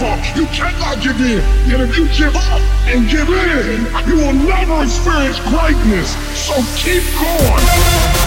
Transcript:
You cannot give in. Yet if you give up and give in, you will never experience greatness. So keep going.